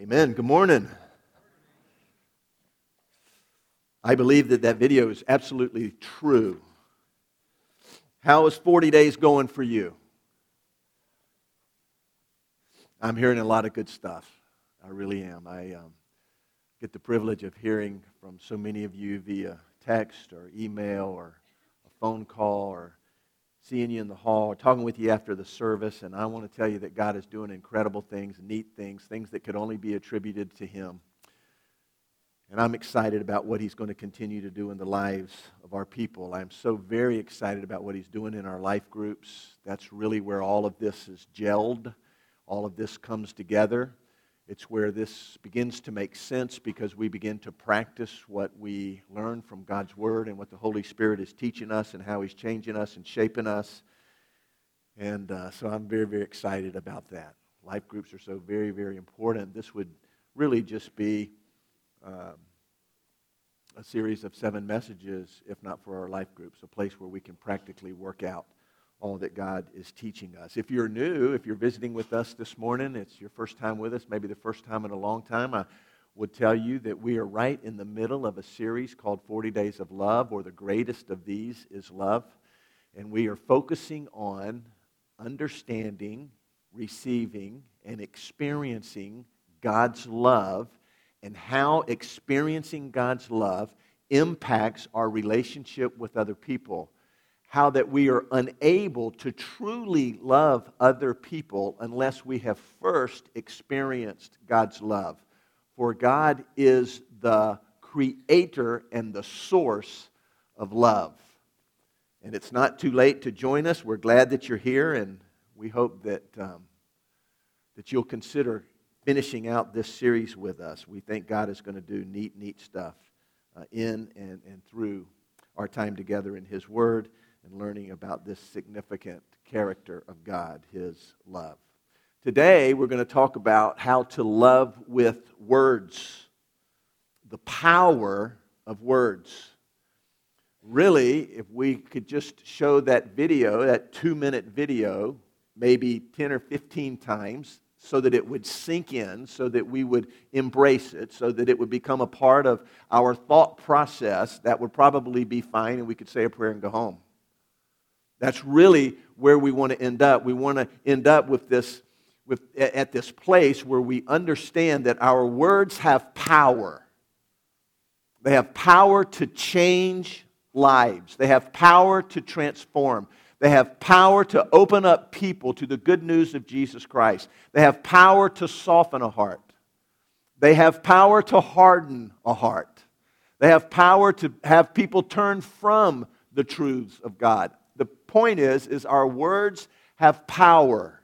Amen. Good morning. I believe that that video is absolutely true. How is 40 days going for you? I'm hearing a lot of good stuff. I really am. I um, get the privilege of hearing from so many of you via text or email or a phone call or seeing you in the hall or talking with you after the service. And I want to tell you that God is doing incredible things, neat things, things that could only be attributed to Him. And I'm excited about what He's going to continue to do in the lives of our people. I'm so very excited about what He's doing in our life groups. That's really where all of this is gelled, all of this comes together. It's where this begins to make sense because we begin to practice what we learn from God's Word and what the Holy Spirit is teaching us and how He's changing us and shaping us. And uh, so I'm very, very excited about that. Life groups are so very, very important. This would really just be um, a series of seven messages, if not for our life groups, a place where we can practically work out all that God is teaching us. If you're new, if you're visiting with us this morning, it's your first time with us, maybe the first time in a long time, I would tell you that we are right in the middle of a series called 40 Days of Love, or the greatest of these is love. And we are focusing on understanding, receiving, and experiencing God's love and how experiencing God's love impacts our relationship with other people how that we are unable to truly love other people unless we have first experienced God's love. For God is the creator and the source of love. And it's not too late to join us. We're glad that you're here, and we hope that, um, that you'll consider finishing out this series with us. We think God is going to do neat, neat stuff uh, in and, and through our time together in His Word and learning about this significant character of God, His love. Today, we're going to talk about how to love with words, the power of words. Really, if we could just show that video, that two minute video, maybe 10 or 15 times, so that it would sink in, so that we would embrace it, so that it would become a part of our thought process, that would probably be fine, and we could say a prayer and go home. That's really where we want to end up. We want to end up with this, with, at this place where we understand that our words have power. They have power to change lives, they have power to transform. They have power to open up people to the good news of Jesus Christ. They have power to soften a heart. They have power to harden a heart. They have power to have people turn from the truths of God point is, is our words have power.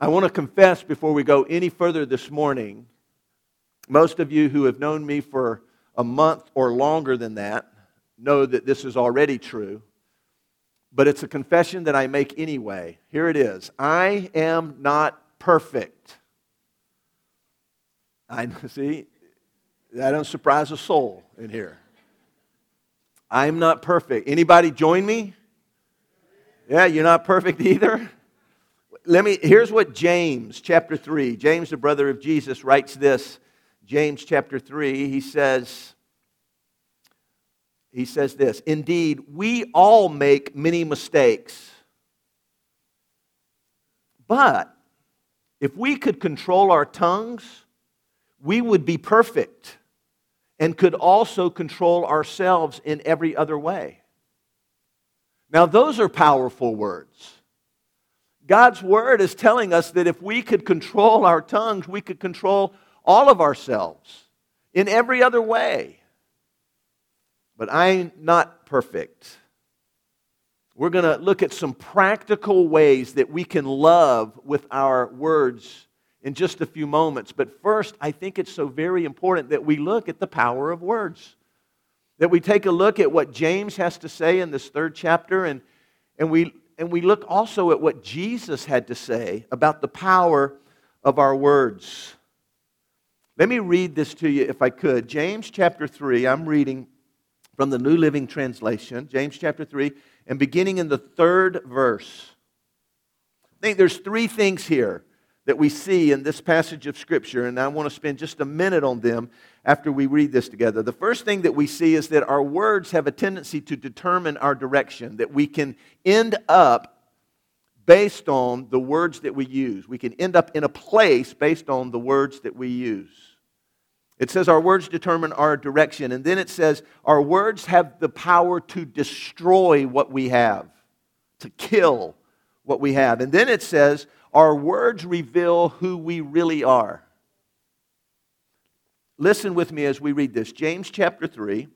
I want to confess before we go any further this morning, most of you who have known me for a month or longer than that know that this is already true, but it's a confession that I make anyway. Here it is I am not perfect. I see, that don't surprise a soul in here. I'm not perfect. Anybody join me? Yeah, you're not perfect either. Let me here's what James chapter 3. James the brother of Jesus writes this. James chapter 3, he says he says this, indeed, we all make many mistakes. But if we could control our tongues, we would be perfect and could also control ourselves in every other way. Now, those are powerful words. God's word is telling us that if we could control our tongues, we could control all of ourselves in every other way. But I'm not perfect. We're going to look at some practical ways that we can love with our words in just a few moments. But first, I think it's so very important that we look at the power of words. That we take a look at what James has to say in this third chapter, and, and, we, and we look also at what Jesus had to say about the power of our words. Let me read this to you if I could. James chapter 3, I'm reading from the New Living Translation, James chapter 3, and beginning in the third verse. I think there's three things here that we see in this passage of Scripture, and I want to spend just a minute on them after we read this together. The first thing that we see is that our words have a tendency to determine our direction, that we can end up based on the words that we use. We can end up in a place based on the words that we use. It says our words determine our direction, and then it says our words have the power to destroy what we have, to kill what we have. And then it says our words reveal who we really are. Listen with me as we read this. James chapter 3,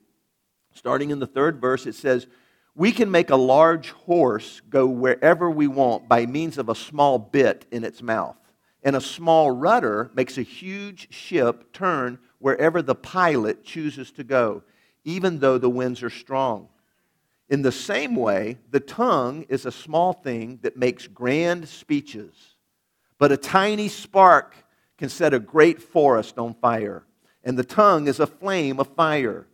starting in the third verse, it says, We can make a large horse go wherever we want by means of a small bit in its mouth. And a small rudder makes a huge ship turn wherever the pilot chooses to go, even though the winds are strong. In the same way, the tongue is a small thing that makes grand speeches, but a tiny spark can set a great forest on fire, and the tongue is a flame of fire.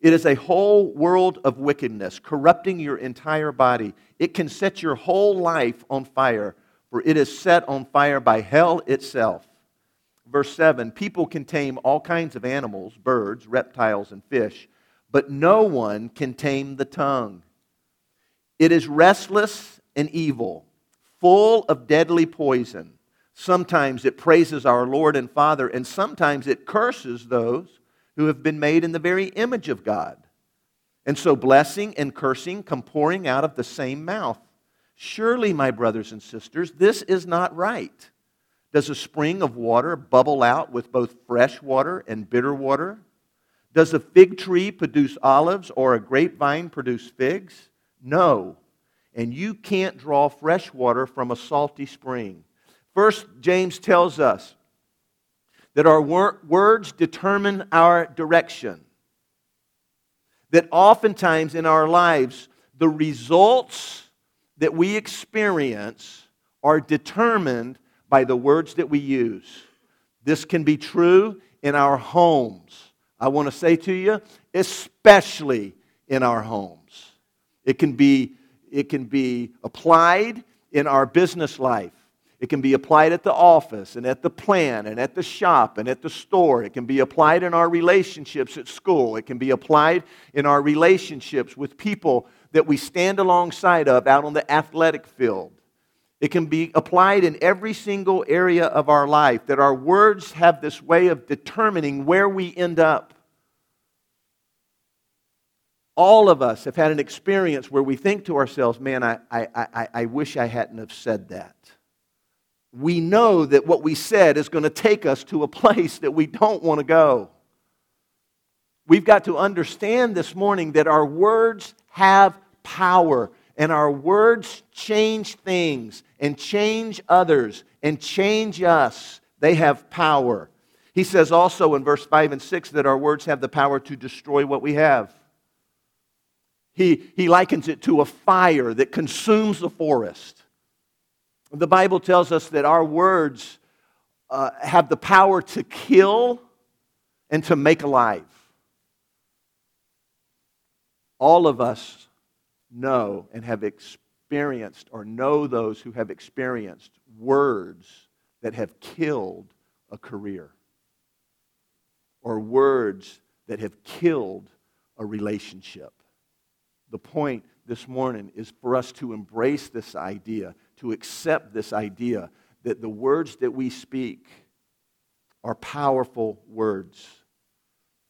It is a whole world of wickedness, corrupting your entire body. It can set your whole life on fire, for it is set on fire by hell itself. Verse 7 People can tame all kinds of animals, birds, reptiles, and fish but no one can tame the tongue. It is restless and evil, full of deadly poison. Sometimes it praises our Lord and Father, and sometimes it curses those who have been made in the very image of God. And so blessing and cursing come pouring out of the same mouth. Surely, my brothers and sisters, this is not right. Does a spring of water bubble out with both fresh water and bitter water? Does a fig tree produce olives or a grapevine produce figs? No. And you can't draw fresh water from a salty spring. First, James tells us that our wor- words determine our direction. That oftentimes in our lives, the results that we experience are determined by the words that we use. This can be true in our homes I want to say to you, especially in our homes. It can be, it can be applied in our business life. It can be applied at the office and at the plant and at the shop and at the store. It can be applied in our relationships at school. It can be applied in our relationships with people that we stand alongside of out on the athletic field. It can be applied in every single area of our life, that our words have this way of determining where we end up. All of us have had an experience where we think to ourselves, man, I, I, I, I wish I hadn't have said that. We know that what we said is going to take us to a place that we don't want to go. We've got to understand this morning that our words have power and our words change things and change others and change us. They have power. He says also in verse 5 and 6 that our words have the power to destroy what we have. He, he likens it to a fire that consumes the forest. The Bible tells us that our words uh, have the power to kill and to make alive. All of us know and have experienced or know those who have experienced words that have killed a career or words that have killed a relationship. The point this morning is for us to embrace this idea, to accept this idea that the words that we speak are powerful words.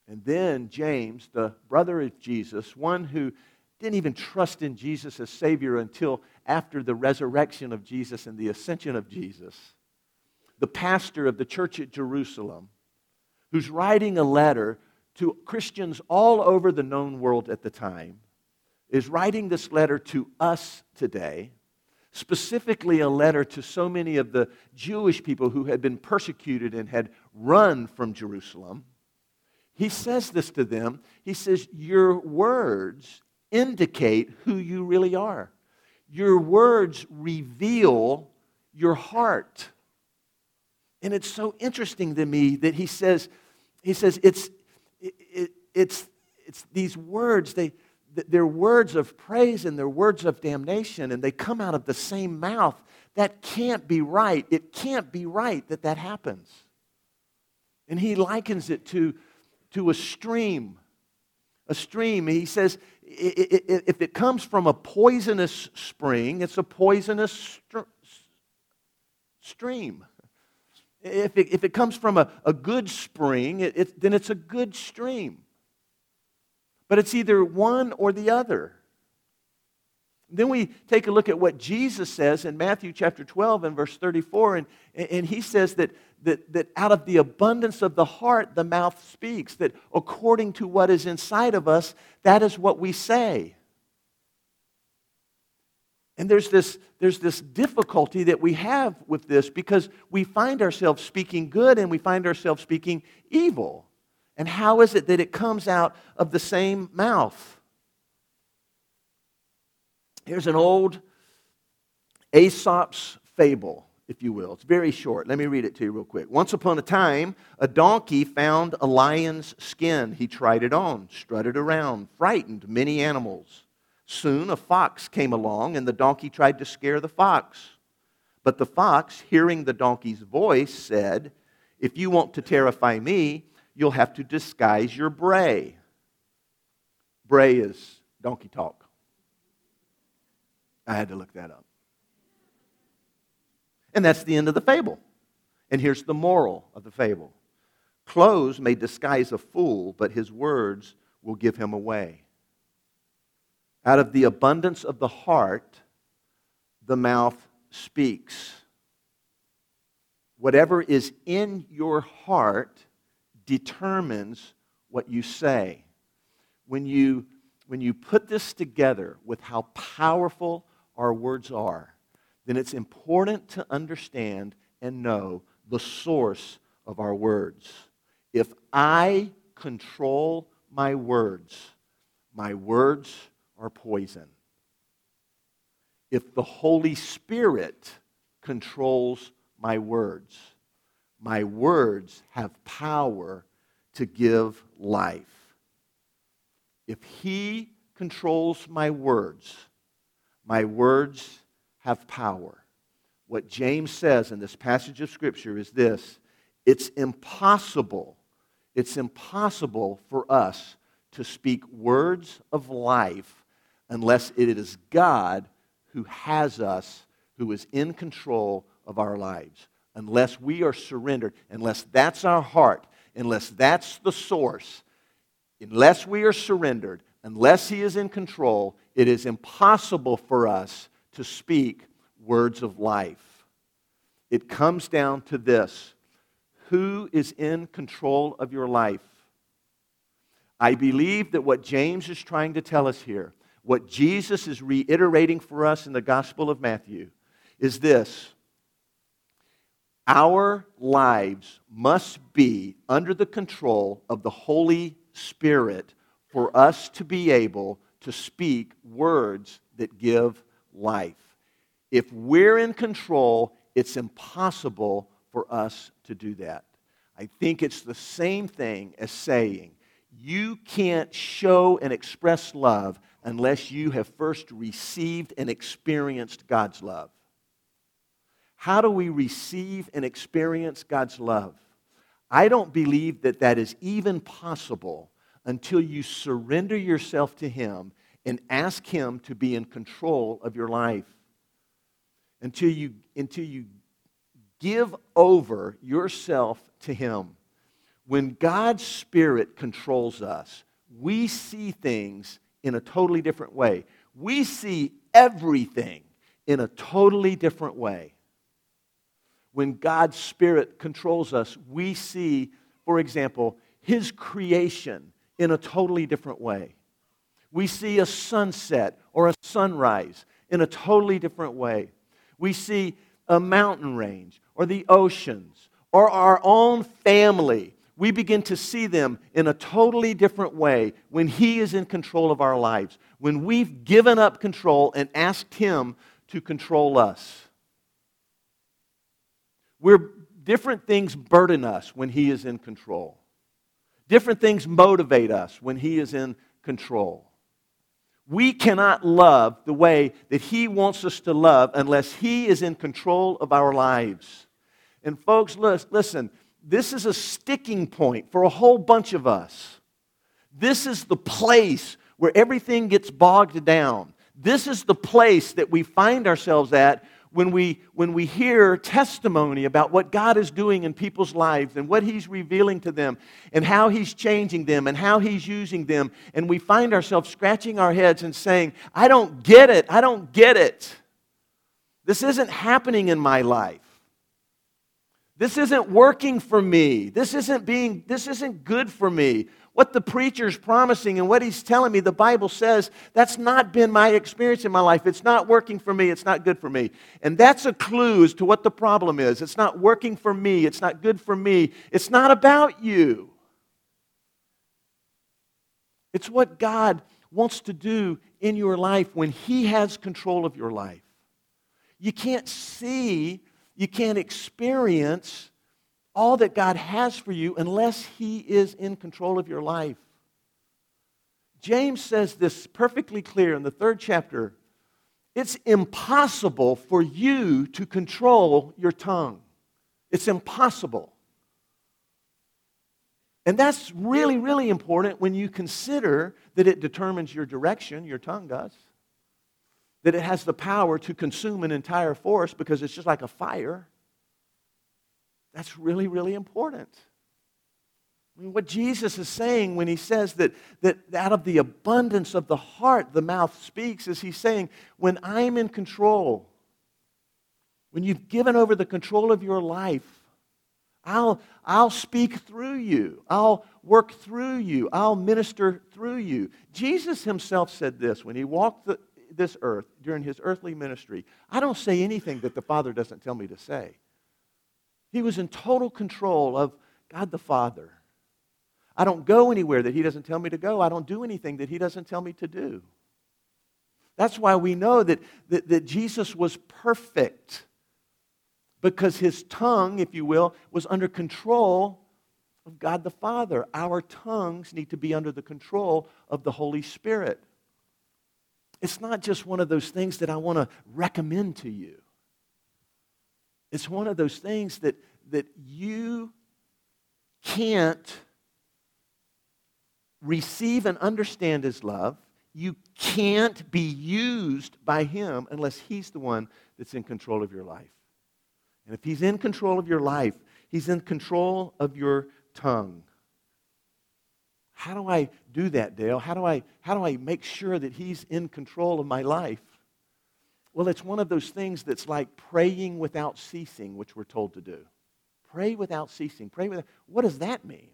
And then James, the brother of Jesus, one who didn't even trust in Jesus as Savior until after the resurrection of Jesus and the ascension of Jesus. The pastor of the church at Jerusalem, who's writing a letter to Christians all over the known world at the time, is writing this letter to us today, specifically a letter to so many of the Jewish people who had been persecuted and had run from Jerusalem. He says this to them. He says, Your words indicate who you really are. Your words reveal your heart. And it's so interesting to me that he says, he says it's, it, it, it's, it's these words, they, they're words of praise and they're words of damnation, and they come out of the same mouth. That can't be right. It can't be right that that happens. And he likens it to, to a stream. A stream. He says, if it comes from a poisonous spring, it's a poisonous stream. If it, if it comes from a, a good spring, it, it, then it's a good stream. But it's either one or the other. Then we take a look at what Jesus says in Matthew chapter 12 and verse 34, and, and he says that, that, that out of the abundance of the heart, the mouth speaks, that according to what is inside of us, that is what we say. And there's this, there's this difficulty that we have with this because we find ourselves speaking good and we find ourselves speaking evil. And how is it that it comes out of the same mouth? Here's an old Aesop's fable, if you will. It's very short. Let me read it to you real quick. Once upon a time, a donkey found a lion's skin. He tried it on, strutted around, frightened many animals. Soon a fox came along, and the donkey tried to scare the fox. But the fox, hearing the donkey's voice, said, If you want to terrify me, you'll have to disguise your bray. Bray is donkey talk. I had to look that up. And that's the end of the fable. And here's the moral of the fable Clothes may disguise a fool, but his words will give him away. Out of the abundance of the heart, the mouth speaks. Whatever is in your heart determines what you say. When you, when you put this together with how powerful our words are, then it's important to understand and know the source of our words. If I control my words, my words are poison. If the Holy Spirit controls my words, my words have power to give life. If He controls my words, my words have power. What James says in this passage of Scripture is this it's impossible, it's impossible for us to speak words of life unless it is God who has us, who is in control of our lives. Unless we are surrendered, unless that's our heart, unless that's the source, unless we are surrendered, unless He is in control, it is impossible for us to speak words of life. It comes down to this who is in control of your life? I believe that what James is trying to tell us here what Jesus is reiterating for us in the Gospel of Matthew is this Our lives must be under the control of the Holy Spirit for us to be able to speak words that give life. If we're in control, it's impossible for us to do that. I think it's the same thing as saying, you can't show and express love unless you have first received and experienced God's love. How do we receive and experience God's love? I don't believe that that is even possible until you surrender yourself to Him and ask Him to be in control of your life. Until you, until you give over yourself to Him. When God's Spirit controls us, we see things in a totally different way. We see everything in a totally different way. When God's Spirit controls us, we see, for example, His creation in a totally different way. We see a sunset or a sunrise in a totally different way. We see a mountain range or the oceans or our own family we begin to see them in a totally different way when He is in control of our lives, when we've given up control and asked Him to control us. We're, different things burden us when He is in control, different things motivate us when He is in control. We cannot love the way that He wants us to love unless He is in control of our lives. And, folks, listen, this is a sticking point for a whole bunch of us. This is the place where everything gets bogged down. This is the place that we find ourselves at when we, when we hear testimony about what God is doing in people's lives and what He's revealing to them and how He's changing them and how He's using them, and we find ourselves scratching our heads and saying, I don't get it, I don't get it. This isn't happening in my life. This isn't working for me. This isn't being this isn't good for me what the preacher's promising and what he's telling me, the Bible says that's not been my experience in my life. It's not working for me. It's not good for me. And that's a clue as to what the problem is. It's not working for me. It's not good for me. It's not about you. It's what God wants to do in your life when He has control of your life. You can't see, you can't experience all that God has for you unless He is in control of your life. James says this perfectly clear in the third chapter. It's impossible for you to control your tongue. It's impossible. And that's really, really important when you consider that it determines your direction, your tongue does. That it has the power to consume an entire forest because it's just like a fire. That's really, really important. I mean, what Jesus is saying when he says that, that out of the abundance of the heart the mouth speaks is he's saying, when I'm in control, when you've given over the control of your life, I'll, I'll speak through you. I'll work through you. I'll minister through you. Jesus himself said this when he walked the, this earth during his earthly ministry I don't say anything that the Father doesn't tell me to say. He was in total control of God the Father. I don't go anywhere that He doesn't tell me to go. I don't do anything that He doesn't tell me to do. That's why we know that, that, that Jesus was perfect because his tongue, if you will, was under control of God the Father. Our tongues need to be under the control of the Holy Spirit. It's not just one of those things that I want to recommend to you. It's one of those things that, that you can't receive and understand His love. You can't be used by Him unless He's the one that's in control of your life. And if He's in control of your life, He's in control of your tongue. How do I do that, Dale? How do I, how do I make sure that He's in control of my life? Well, it's one of those things that's like praying without ceasing, which we're told to do. Pray without ceasing. Pray without. What does that mean?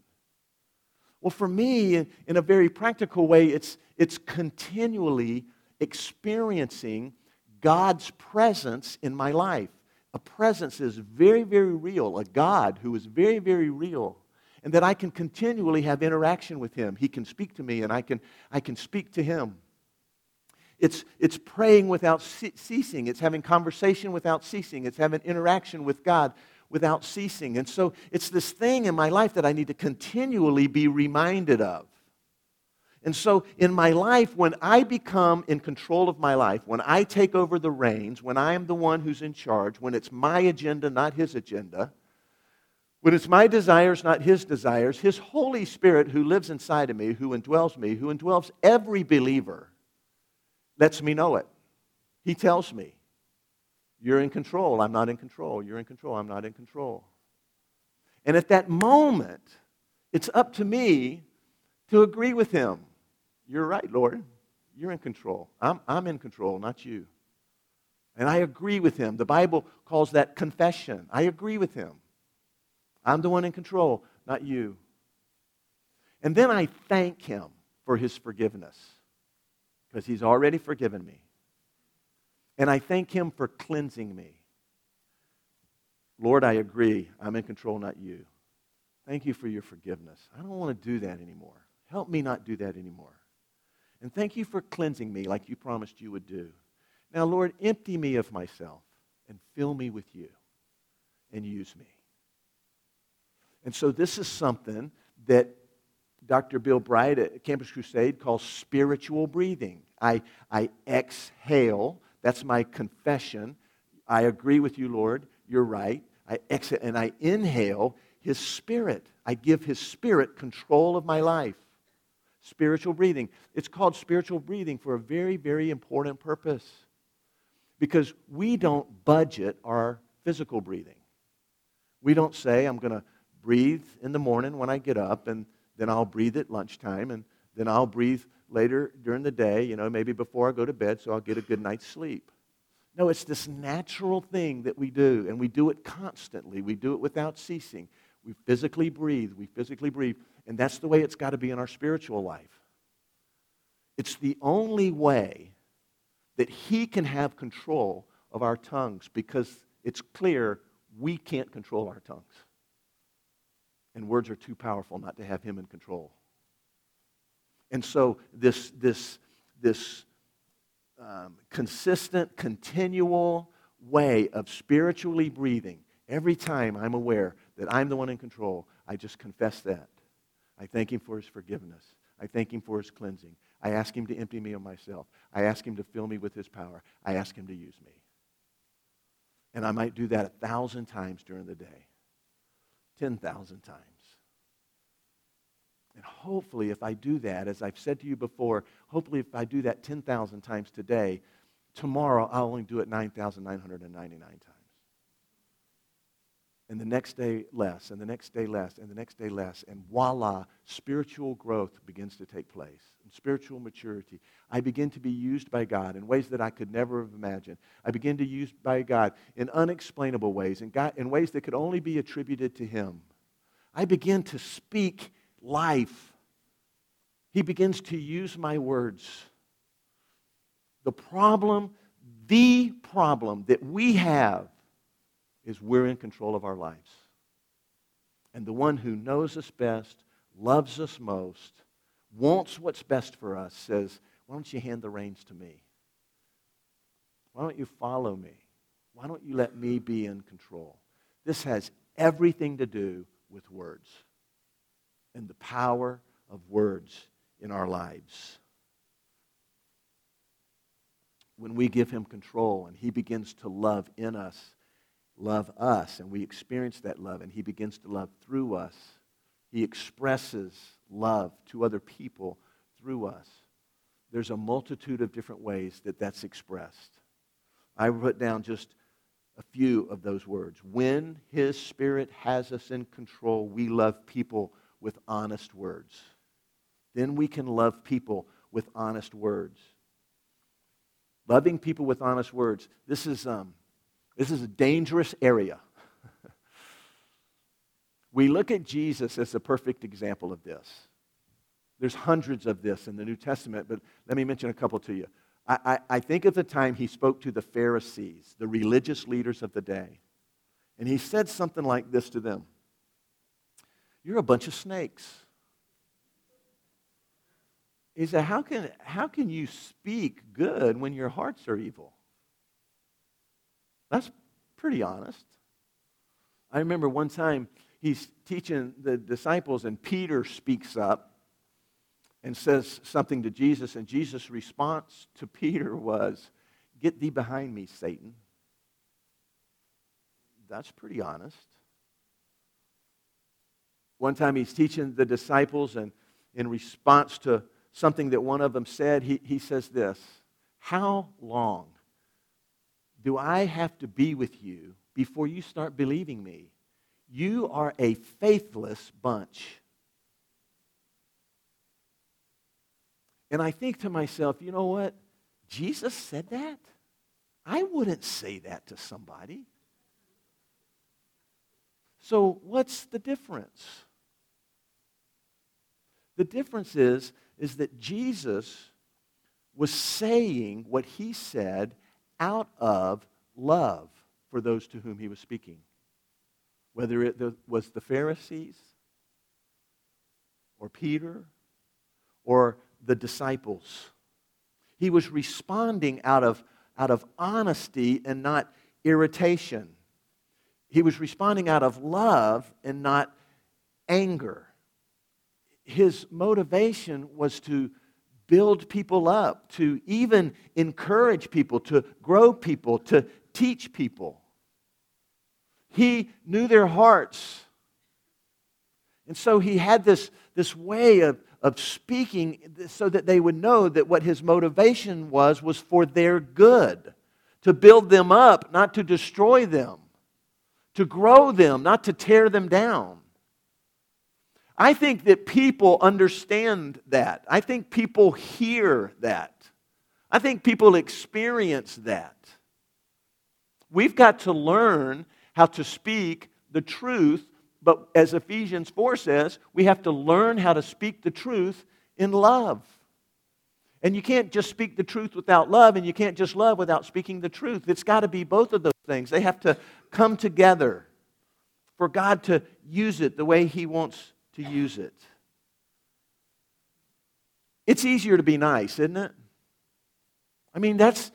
Well, for me, in, a very practical way, it's, it's continually experiencing God's presence in my life. A presence is very, very real, a God who is very, very real, and that I can continually have interaction with Him. He can speak to me, and I can, I can speak to Him. It's, it's praying without ceasing. It's having conversation without ceasing. It's having interaction with God without ceasing. And so it's this thing in my life that I need to continually be reminded of. And so in my life, when I become in control of my life, when I take over the reins, when I am the one who's in charge, when it's my agenda, not his agenda, when it's my desires, not his desires, his Holy Spirit who lives inside of me, who indwells me, who indwells every believer, lets me know it. He tells me, You're in control. I'm not in control. You're in control. I'm not in control. And at that moment, it's up to me to agree with him. You're right, Lord. You're in control. I'm, I'm in control, not you. And I agree with him. The Bible calls that confession. I agree with him. I'm the one in control, not you. And then I thank him for his forgiveness because He's already forgiven me. And I thank Him for cleansing me. Lord, I agree. I'm in control, not you. Thank you for your forgiveness. I don't want to do that anymore. Help me not do that anymore. And thank you for cleansing me like you promised you would do. Now, Lord, empty me of myself and fill me with you and use me. And so, this is something that Dr. Bill Bright at Campus Crusade calls spiritual breathing. I, I exhale. That's my confession. I agree with you, Lord. You're right. I exhale and I inhale His Spirit. I give His Spirit control of my life. Spiritual breathing. It's called spiritual breathing for a very, very important purpose. Because we don't budget our physical breathing. We don't say, I'm going to breathe in the morning when I get up, and then I'll breathe at lunchtime, and then I'll breathe later during the day, you know, maybe before I go to bed, so I'll get a good night's sleep. No, it's this natural thing that we do, and we do it constantly. We do it without ceasing. We physically breathe, we physically breathe, and that's the way it's got to be in our spiritual life. It's the only way that He can have control of our tongues because it's clear we can't control our tongues. And words are too powerful not to have Him in control. And so, this, this, this um, consistent, continual way of spiritually breathing, every time I'm aware that I'm the one in control, I just confess that. I thank Him for His forgiveness. I thank Him for His cleansing. I ask Him to empty me of myself. I ask Him to fill me with His power. I ask Him to use me. And I might do that a thousand times during the day, 10,000 times. And hopefully, if I do that, as I've said to you before, hopefully, if I do that 10,000 times today, tomorrow I'll only do it 9,999 times. And the next day, less, and the next day, less, and the next day, less. And voila, spiritual growth begins to take place, spiritual maturity. I begin to be used by God in ways that I could never have imagined. I begin to be used by God in unexplainable ways, in, God, in ways that could only be attributed to Him. I begin to speak life. He begins to use my words. The problem, the problem that we have is we're in control of our lives. And the one who knows us best, loves us most, wants what's best for us says, Why don't you hand the reins to me? Why don't you follow me? Why don't you let me be in control? This has everything to do with words and the power of words in our lives. When we give him control and he begins to love in us, love us, and we experience that love, and he begins to love through us, he expresses love to other people through us. There's a multitude of different ways that that's expressed. I put down just a few of those words. When His Spirit has us in control, we love people with honest words. Then we can love people with honest words. Loving people with honest words. This is, um, this is a dangerous area. We look at Jesus as a perfect example of this. There's hundreds of this in the New Testament, but let me mention a couple to you. I, I, I think of the time he spoke to the Pharisees, the religious leaders of the day. And he said something like this to them you're a bunch of snakes. He said, how can, how can you speak good when your hearts are evil? That's pretty honest. I remember one time he's teaching the disciples, and Peter speaks up and says something to Jesus, and Jesus' response to Peter was, Get thee behind me, Satan. That's pretty honest. One time he's teaching the disciples, and in response to something that one of them said, he, he says this How long do I have to be with you before you start believing me? You are a faithless bunch. And I think to myself, you know what? Jesus said that? I wouldn't say that to somebody. So, what's the difference? The difference is, is that Jesus was saying what he said out of love for those to whom he was speaking. Whether it was the Pharisees or Peter or the disciples. He was responding out of, out of honesty and not irritation. He was responding out of love and not anger his motivation was to build people up, to even encourage people, to grow people, to teach people. He knew their hearts. And so he had this, this way of, of speaking so that they would know that what his motivation was was for their good, to build them up, not to destroy them, to grow them, not to tear them down. I think that people understand that. I think people hear that. I think people experience that. We've got to learn how to speak the truth, but as Ephesians 4 says, we have to learn how to speak the truth in love. And you can't just speak the truth without love, and you can't just love without speaking the truth. It's got to be both of those things. They have to come together for God to use it the way He wants to use it. It's easier to be nice, isn't it? I mean, that's,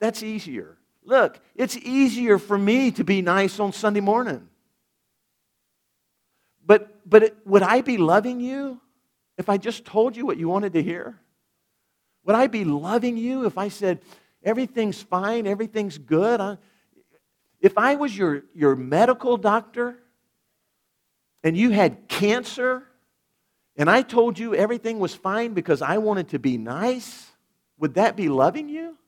that's easier. Look, it's easier for me to be nice on Sunday morning. But, but it, would I be loving you if I just told you what you wanted to hear? Would I be loving you if I said, everything's fine, everything's good? I, if I was your, your medical doctor and you had cancer and I told you everything was fine because I wanted to be nice, would that be loving you?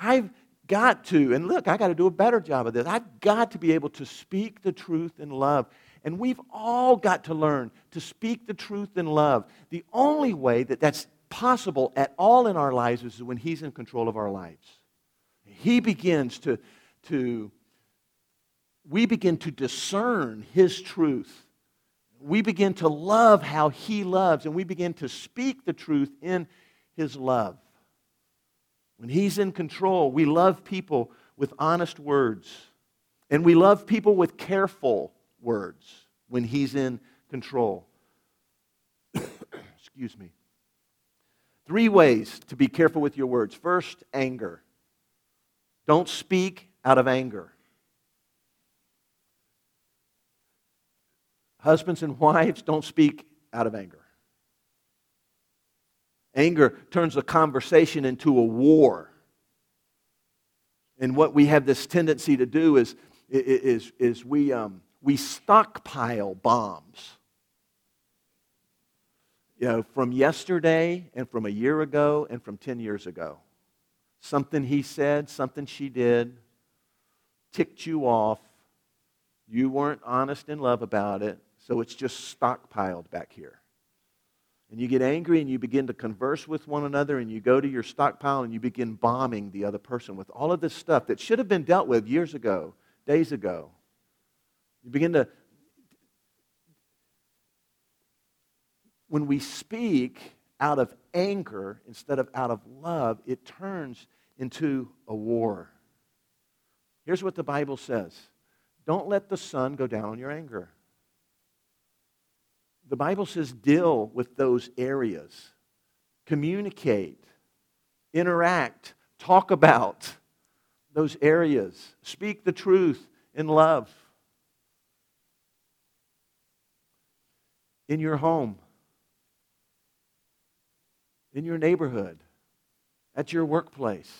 I've got to, and look, I got to do a better job of this. I've got to be able to speak the truth in love. And we've all got to learn to speak the truth in love. The only way that that's possible at all in our lives is when He's in control of our lives. He begins to, to we begin to discern His truth. We begin to love how He loves, and we begin to speak the truth in His love. When He's in control, we love people with honest words. And we love people with careful words when He's in control. Excuse me. Three ways to be careful with your words. First, anger. Don't speak out of anger. Husbands and wives, don't speak out of anger. Anger turns a conversation into a war. And what we have this tendency to do is, is, is we, um, we stockpile bombs. You know, from yesterday and from a year ago and from 10 years ago. Something he said, something she did, ticked you off. You weren't honest in love about it, so it's just stockpiled back here and you get angry and you begin to converse with one another and you go to your stockpile and you begin bombing the other person with all of this stuff that should have been dealt with years ago, days ago. You begin to. When we speak out of anger instead of out of love, it turns into a war. Here's what the Bible says Don't let the sun go down on your anger the Bible says deal with those areas, communicate, interact, talk about those areas, speak the truth in love. In your home, in your neighborhood, at your workplace,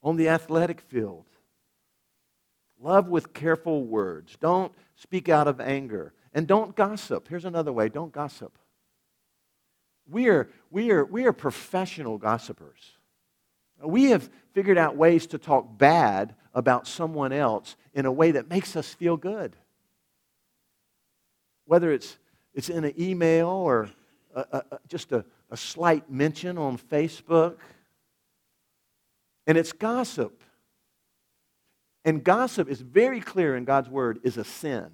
on the athletic field. Love with careful words. Don't speak out of anger. And don't gossip. Here's another way don't gossip. We are, we are, we are professional gossipers. We have figured out ways to talk bad about someone else in a way that makes us feel good. Whether it's, it's in an email or a, a, just a, a slight mention on Facebook. And it's gossip. And gossip is very clear in God's word is a sin.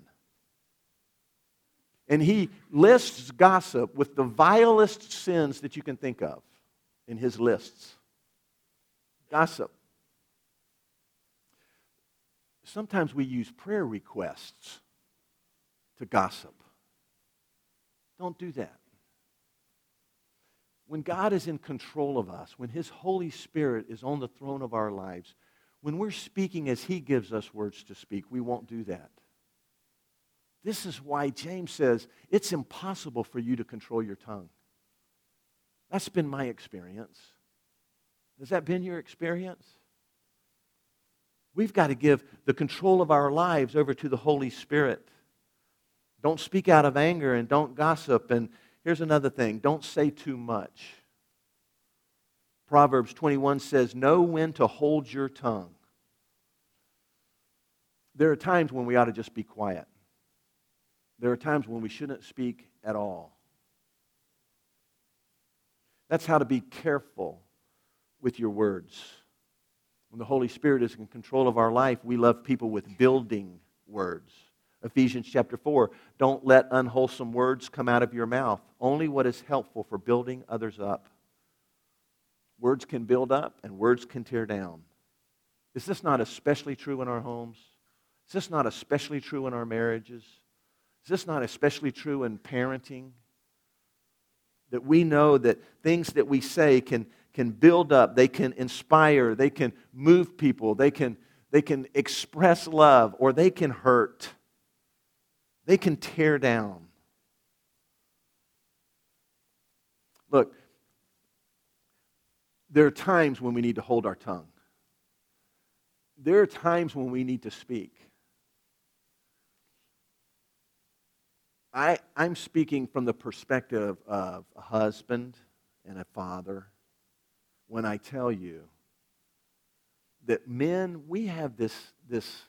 And he lists gossip with the vilest sins that you can think of in his lists. Gossip. Sometimes we use prayer requests to gossip. Don't do that. When God is in control of us, when His Holy Spirit is on the throne of our lives, when we're speaking as He gives us words to speak, we won't do that. This is why James says it's impossible for you to control your tongue. That's been my experience. Has that been your experience? We've got to give the control of our lives over to the Holy Spirit. Don't speak out of anger and don't gossip. And here's another thing don't say too much. Proverbs 21 says, Know when to hold your tongue. There are times when we ought to just be quiet. There are times when we shouldn't speak at all. That's how to be careful with your words. When the Holy Spirit is in control of our life, we love people with building words. Ephesians chapter 4 Don't let unwholesome words come out of your mouth, only what is helpful for building others up. Words can build up and words can tear down. Is this not especially true in our homes? Is this not especially true in our marriages? Is this not especially true in parenting? That we know that things that we say can, can build up, they can inspire, they can move people, they can, they can express love, or they can hurt. They can tear down. Look, there are times when we need to hold our tongue. There are times when we need to speak. I, I'm speaking from the perspective of a husband and a father when I tell you that men, we have this, this,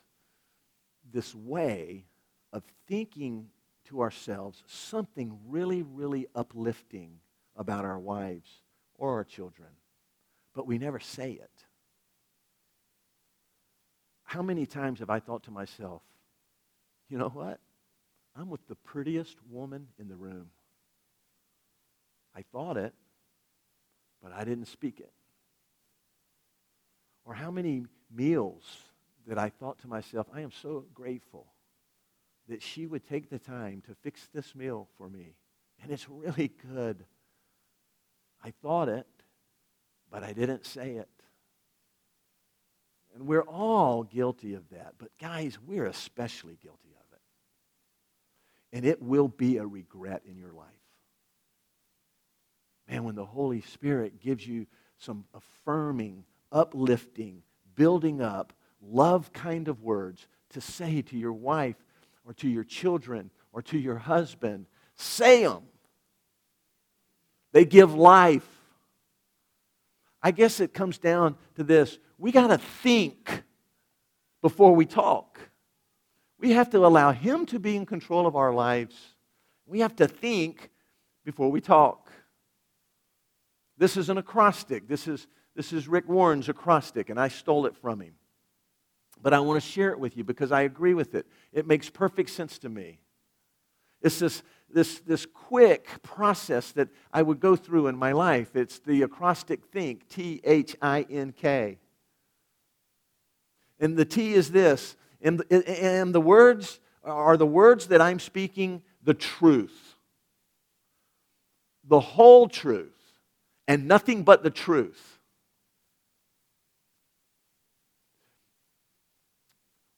this way of thinking to ourselves something really, really uplifting about our wives or our children, but we never say it. How many times have I thought to myself, you know what? I'm with the prettiest woman in the room. I thought it, but I didn't speak it. Or how many meals that I thought to myself, I am so grateful that she would take the time to fix this meal for me. And it's really good. I thought it, but I didn't say it. And we're all guilty of that. But guys, we're especially guilty. And it will be a regret in your life. Man, when the Holy Spirit gives you some affirming, uplifting, building up, love kind of words to say to your wife or to your children or to your husband. Say them. They give life. I guess it comes down to this we got to think before we talk. We have to allow Him to be in control of our lives. We have to think before we talk. This is an acrostic. This is, this is Rick Warren's acrostic, and I stole it from him. But I want to share it with you because I agree with it. It makes perfect sense to me. It's this, this, this quick process that I would go through in my life. It's the acrostic think, T H I N K. And the T is this. And the, and the words are the words that I'm speaking the truth, the whole truth, and nothing but the truth.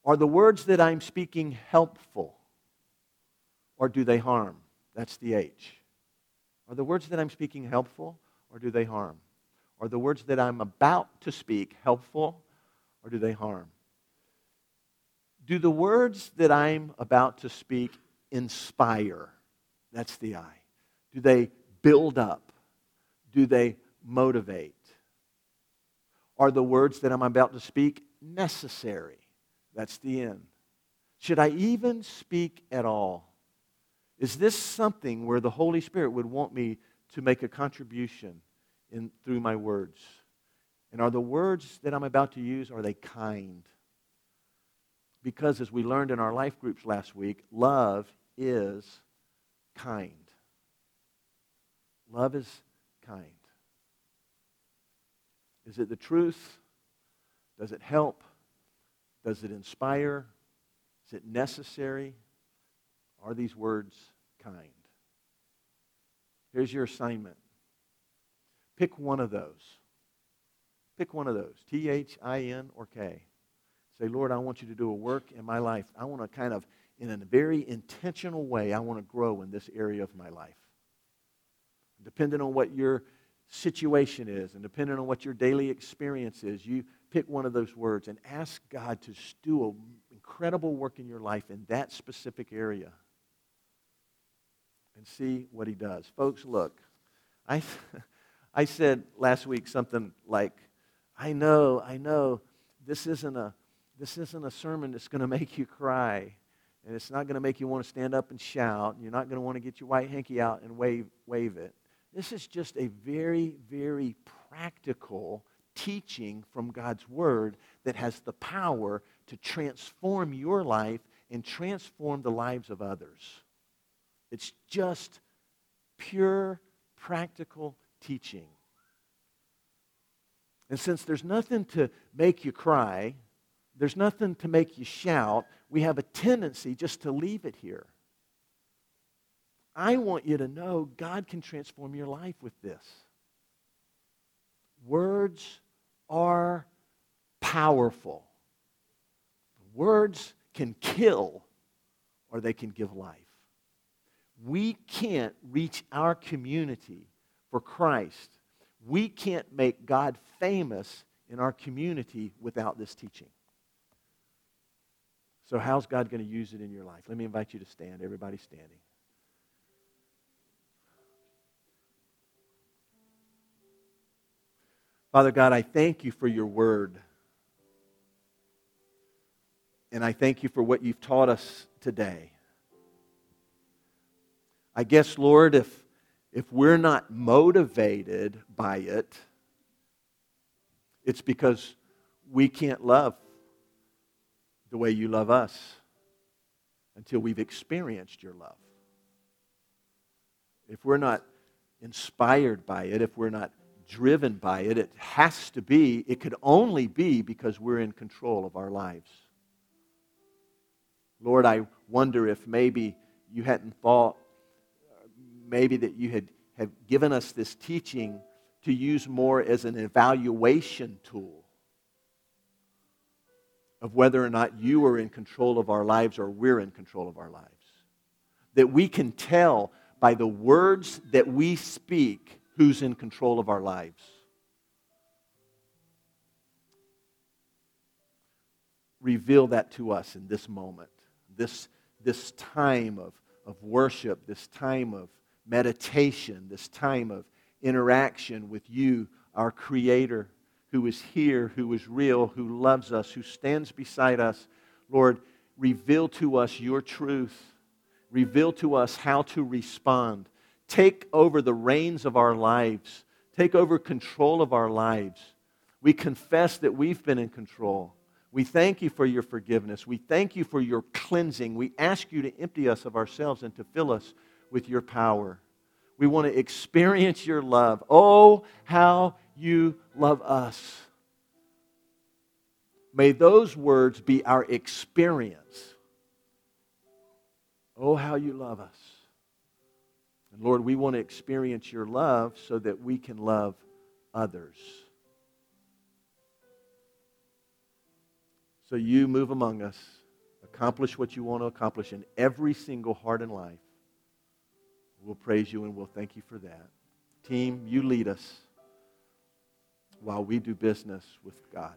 Are the words that I'm speaking helpful or do they harm? That's the H. Are the words that I'm speaking helpful or do they harm? Are the words that I'm about to speak helpful or do they harm? Do the words that I'm about to speak inspire? That's the I. Do they build up? Do they motivate? Are the words that I'm about to speak necessary? That's the end. Should I even speak at all? Is this something where the Holy Spirit would want me to make a contribution in, through my words? And are the words that I'm about to use, are they kind? Because as we learned in our life groups last week, love is kind. Love is kind. Is it the truth? Does it help? Does it inspire? Is it necessary? Are these words kind? Here's your assignment. Pick one of those. Pick one of those T H I N or K. Say, Lord, I want you to do a work in my life. I want to kind of, in a very intentional way, I want to grow in this area of my life. Depending on what your situation is, and depending on what your daily experience is, you pick one of those words and ask God to do an incredible work in your life in that specific area and see what he does. Folks, look, I, I said last week something like, I know, I know, this isn't a, this isn't a sermon that's going to make you cry. And it's not going to make you want to stand up and shout. You're not going to want to get your white hanky out and wave, wave it. This is just a very, very practical teaching from God's Word that has the power to transform your life and transform the lives of others. It's just pure, practical teaching. And since there's nothing to make you cry, there's nothing to make you shout, we have a tendency just to leave it here. I want you to know God can transform your life with this. Words are powerful. Words can kill or they can give life. We can't reach our community for Christ. We can't make God famous in our community without this teaching. So, how's God going to use it in your life? Let me invite you to stand. Everybody standing. Father God, I thank you for your word. And I thank you for what you've taught us today. I guess, Lord, if, if we're not motivated by it, it's because we can't love the way you love us until we've experienced your love. If we're not inspired by it, if we're not driven by it. It has to be, it could only be because we're in control of our lives. Lord, I wonder if maybe you hadn't thought, maybe that you had have given us this teaching to use more as an evaluation tool of whether or not you are in control of our lives or we're in control of our lives. That we can tell by the words that we speak who's in control of our lives. Reveal that to us in this moment, this, this time of, of worship, this time of meditation, this time of interaction with you, our Creator, who is here, who is real, who loves us, who stands beside us. Lord, reveal to us your truth. Reveal to us how to respond take over the reins of our lives, take over control of our lives. We confess that we've been in control. We thank you for your forgiveness. We thank you for your cleansing. We ask you to empty us of ourselves and to fill us with your power. We want to experience your love. Oh, how you love us. May those words be our experience. Oh, how you love us. And Lord, we want to experience your love so that we can love others. So you move among us, accomplish what you want to accomplish in every single heart and life. We'll praise you and we'll thank you for that. Team, you lead us while we do business with God.